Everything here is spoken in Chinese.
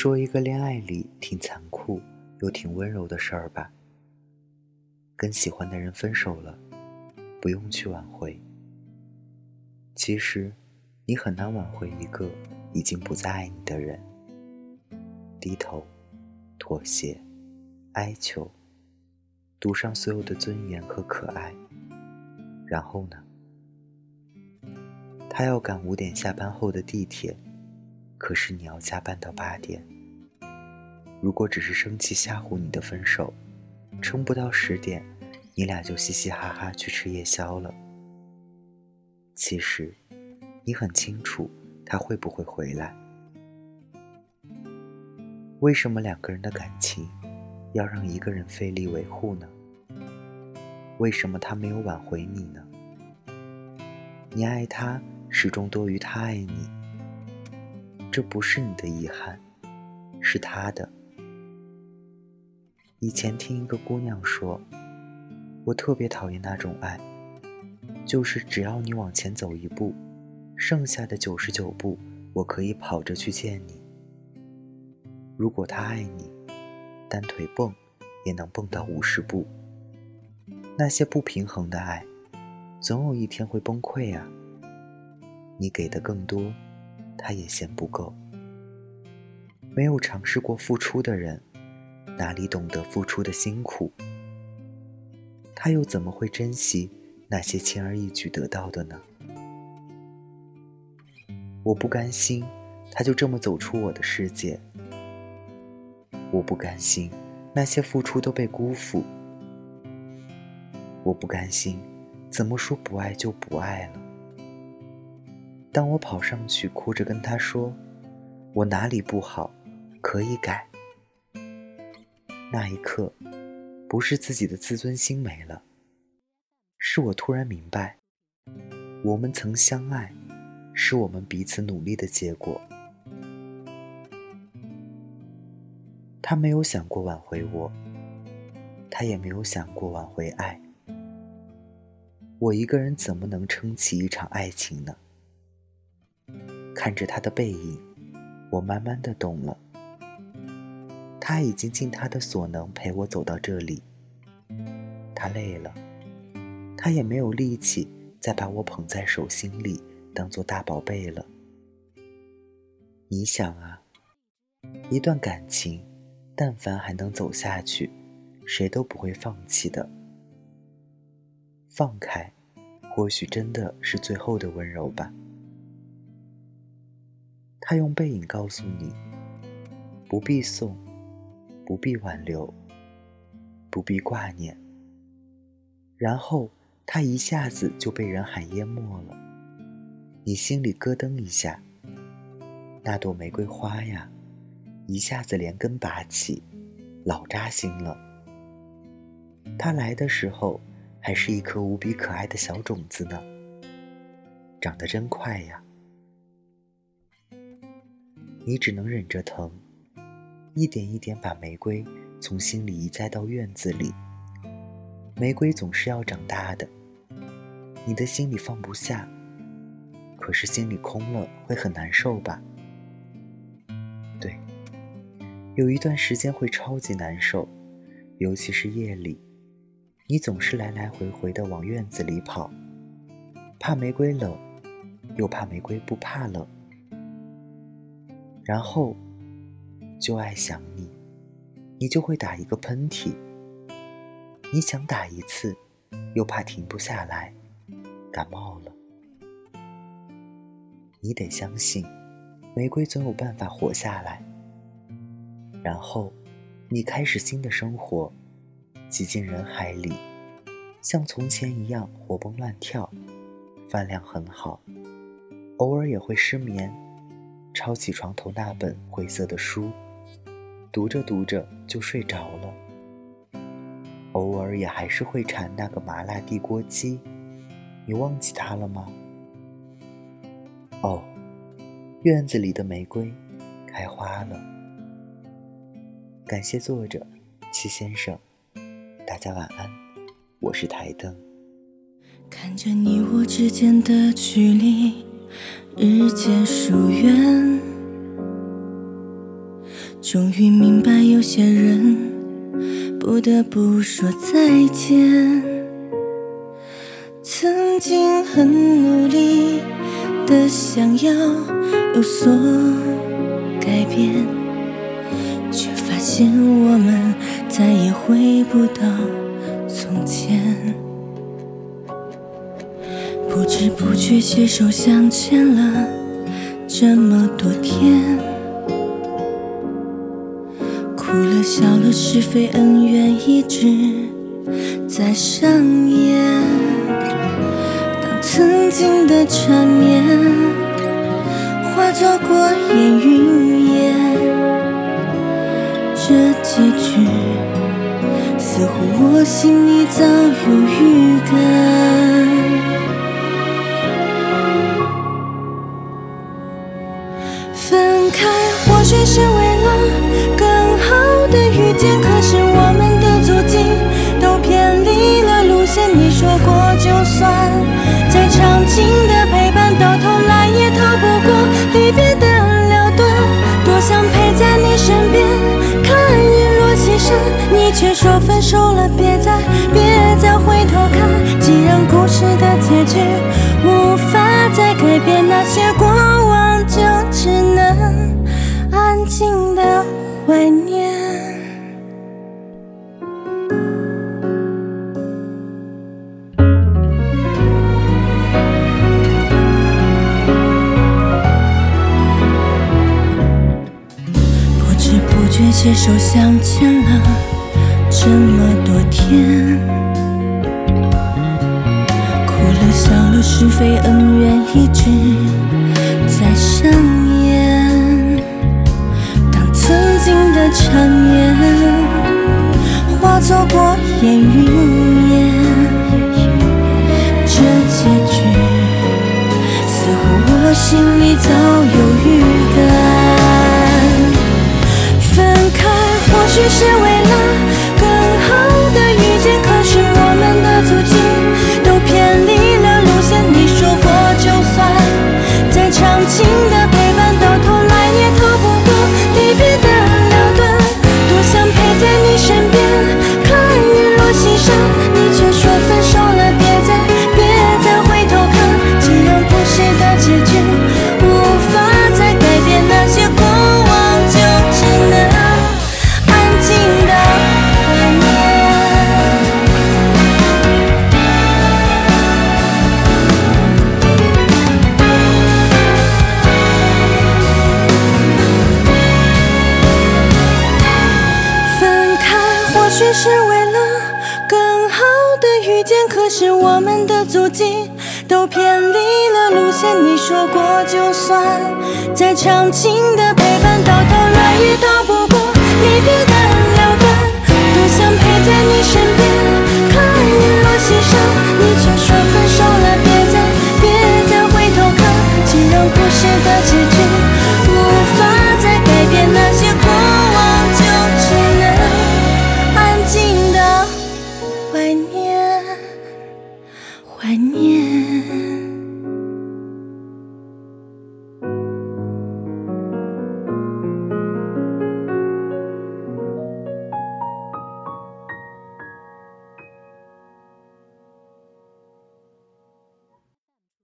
说一个恋爱里挺残酷又挺温柔的事儿吧。跟喜欢的人分手了，不用去挽回。其实，你很难挽回一个已经不再爱你的人。低头，妥协，哀求，赌上所有的尊严和可爱。然后呢？他要赶五点下班后的地铁，可是你要加班到八点。如果只是生气吓唬你的分手，撑不到十点，你俩就嘻嘻哈哈去吃夜宵了。其实，你很清楚他会不会回来。为什么两个人的感情要让一个人费力维护呢？为什么他没有挽回你呢？你爱他始终多于他爱你，这不是你的遗憾，是他的。以前听一个姑娘说，我特别讨厌那种爱。就是只要你往前走一步，剩下的九十九步，我可以跑着去见你。如果他爱你，单腿蹦也能蹦到五十步。那些不平衡的爱，总有一天会崩溃啊！你给的更多，他也嫌不够。没有尝试过付出的人，哪里懂得付出的辛苦？他又怎么会珍惜？那些轻而易举得到的呢？我不甘心，他就这么走出我的世界。我不甘心，那些付出都被辜负。我不甘心，怎么说不爱就不爱了？当我跑上去哭着跟他说：“我哪里不好，可以改。”那一刻，不是自己的自尊心没了。是我突然明白，我们曾相爱，是我们彼此努力的结果。他没有想过挽回我，他也没有想过挽回爱。我一个人怎么能撑起一场爱情呢？看着他的背影，我慢慢的懂了，他已经尽他的所能陪我走到这里。他累了。他也没有力气再把我捧在手心里，当做大宝贝了。你想啊，一段感情，但凡还能走下去，谁都不会放弃的。放开，或许真的是最后的温柔吧。他用背影告诉你：不必送，不必挽留，不必挂念。然后。他一下子就被人海淹没了，你心里咯噔一下。那朵玫瑰花呀，一下子连根拔起，老扎心了。它来的时候还是一颗无比可爱的小种子呢，长得真快呀。你只能忍着疼，一点一点把玫瑰从心里移栽到院子里。玫瑰总是要长大的。你的心里放不下，可是心里空了会很难受吧？对，有一段时间会超级难受，尤其是夜里，你总是来来回回的往院子里跑，怕玫瑰冷，又怕玫瑰不怕冷，然后就爱想你，你就会打一个喷嚏，你想打一次，又怕停不下来。感冒了，你得相信，玫瑰总有办法活下来。然后，你开始新的生活，挤进人海里，像从前一样活蹦乱跳，饭量很好，偶尔也会失眠，抄起床头那本灰色的书，读着读着就睡着了。偶尔也还是会馋那个麻辣地锅鸡。你忘记他了吗？哦，院子里的玫瑰开花了。感谢作者七先生，大家晚安，我是台灯。看着你我之间的距离日渐疏远，终于明白，有些人不得不说再见。曾经很努力的想要有所改变，却发现我们再也回不到从前。不知不觉携手相牵了这么多天。哭了笑了，是非恩怨一直在上演。当曾经的缠绵化作过眼云烟，这结局似乎我心里早有预感。许是为了更好的遇见，可是我们的足迹都偏离了路线。你说过，就算再长情的陪伴，到头来也逃不过离别的了断。多想陪在你身边，看日落西山，你却说分手了，别再别再回头看。既然故事的结局无法再改变，那些过怀念。不知不觉携手相牵了这么多天，哭了笑了，是非恩怨一直在上遇见，可是我们的足迹都偏离了路线。你说过，就算再长情的陪伴，到头来也逃不过离别的了断。多想陪在你身边，看怀念。